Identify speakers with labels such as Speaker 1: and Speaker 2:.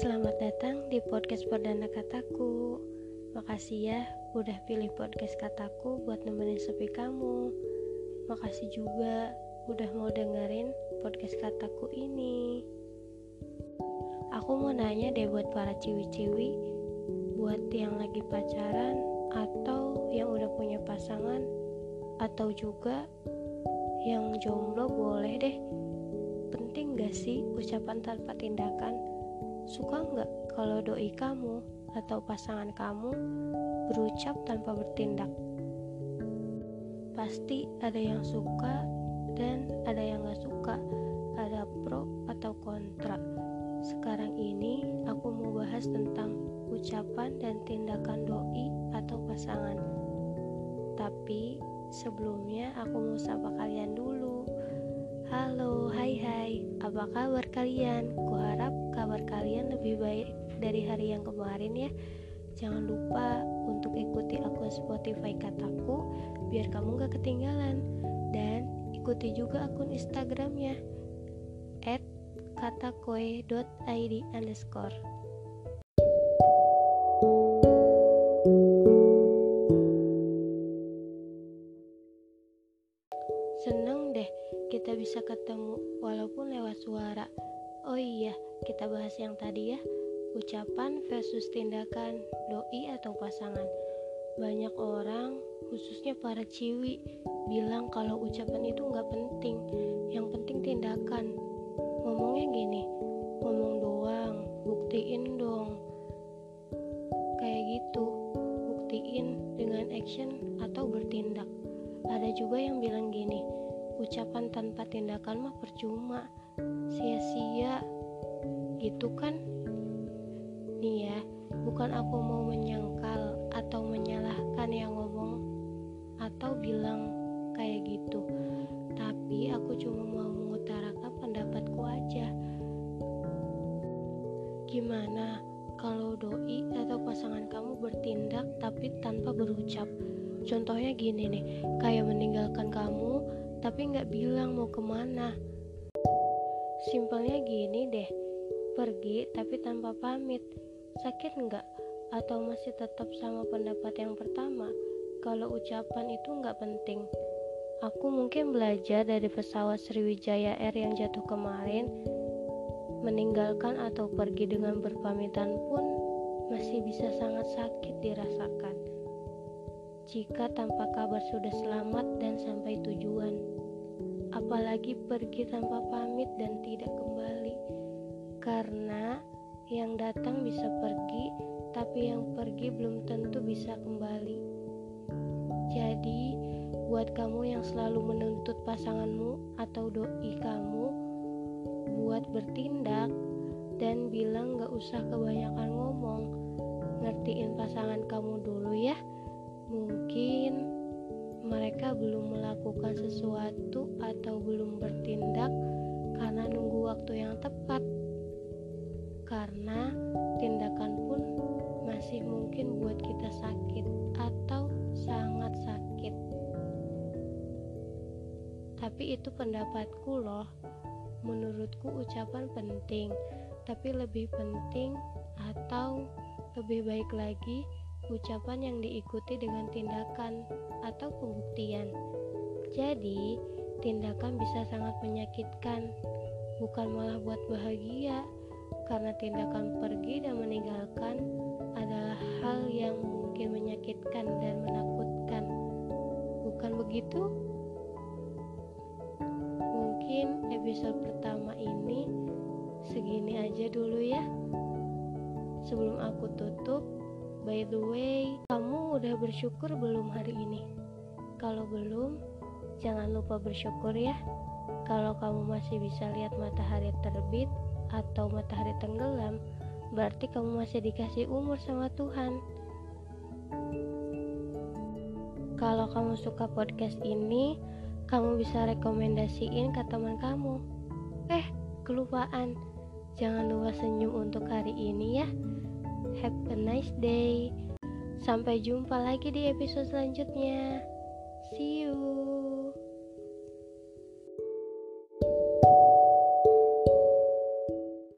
Speaker 1: Selamat datang di podcast perdana kataku. Makasih ya udah pilih podcast kataku buat nemenin sepi kamu. Makasih juga udah mau dengerin podcast kataku ini. Aku mau nanya deh buat para ciwi-ciwi, buat yang lagi pacaran atau yang udah punya pasangan atau juga yang jomblo boleh deh penting gak sih ucapan tanpa tindakan? Suka nggak kalau doi kamu atau pasangan kamu berucap tanpa bertindak? Pasti ada yang suka dan ada yang gak suka, ada pro atau kontra. Sekarang ini aku mau bahas tentang ucapan dan tindakan doi atau pasangan. Tapi sebelumnya aku mau sapa kalian dulu. Halo, hai hai, apa kabar kalian? Kuharap kabar kalian lebih baik dari hari yang kemarin ya. Jangan lupa untuk ikuti akun Spotify kataku biar kamu gak ketinggalan. Dan ikuti juga akun Instagramnya at katakoe.id underscore. Seneng deh kita bisa ketemu walaupun lewat suara. Oh iya, kita bahas yang tadi ya. Ucapan versus tindakan, doi atau pasangan. Banyak orang, khususnya para ciwi, bilang kalau ucapan itu nggak penting. Yang penting tindakan. Ngomongnya gini, ngomong doang, buktiin dong. Kayak gitu, buktiin dengan action atau bertindak. Ada juga yang bilang gini, ucapan tanpa tindakan mah percuma sia-sia gitu kan? Nih ya bukan aku mau menyangkal atau menyalahkan yang ngomong atau bilang kayak gitu. Tapi aku cuma mau mengutarakan pendapatku aja. Gimana kalau doi atau pasangan kamu bertindak tapi tanpa berucap? Contohnya gini nih kayak meninggalkan kamu tapi nggak bilang mau ke mana. Simpelnya gini deh, pergi tapi tanpa pamit. Sakit nggak? Atau masih tetap sama pendapat yang pertama? Kalau ucapan itu nggak penting. Aku mungkin belajar dari pesawat Sriwijaya Air yang jatuh kemarin, meninggalkan atau pergi dengan berpamitan pun masih bisa sangat sakit dirasakan jika tanpa kabar sudah selamat dan sampai tujuan. Apalagi pergi tanpa pamit dan tidak kembali. Karena yang datang bisa pergi, tapi yang pergi belum tentu bisa kembali. Jadi, buat kamu yang selalu menuntut pasanganmu atau doi kamu buat bertindak dan bilang gak usah kebanyakan ngomong, ngertiin pasangan kamu dulu ya. Mungkin mereka belum melakukan sesuatu atau belum bertindak karena nunggu waktu yang tepat. Karena tindakan pun masih mungkin buat kita sakit atau sangat sakit. Tapi itu pendapatku loh. Menurutku ucapan penting, tapi lebih penting atau lebih baik lagi ucapan yang diikuti dengan tindakan atau pembuktian. Jadi, tindakan bisa sangat menyakitkan, bukan malah buat bahagia, karena tindakan pergi dan meninggalkan adalah hal yang mungkin menyakitkan dan menakutkan. Bukan begitu? Mungkin episode pertama ini segini aja dulu ya. Sebelum aku tutup, By the way, kamu udah bersyukur belum hari ini? Kalau belum, jangan lupa bersyukur ya. Kalau kamu masih bisa lihat matahari terbit atau matahari tenggelam, berarti kamu masih dikasih umur sama Tuhan. Kalau kamu suka podcast ini, kamu bisa rekomendasiin ke teman kamu. Eh, kelupaan. Jangan lupa senyum untuk hari ini ya. Have a nice day. Sampai jumpa lagi di episode selanjutnya. See you.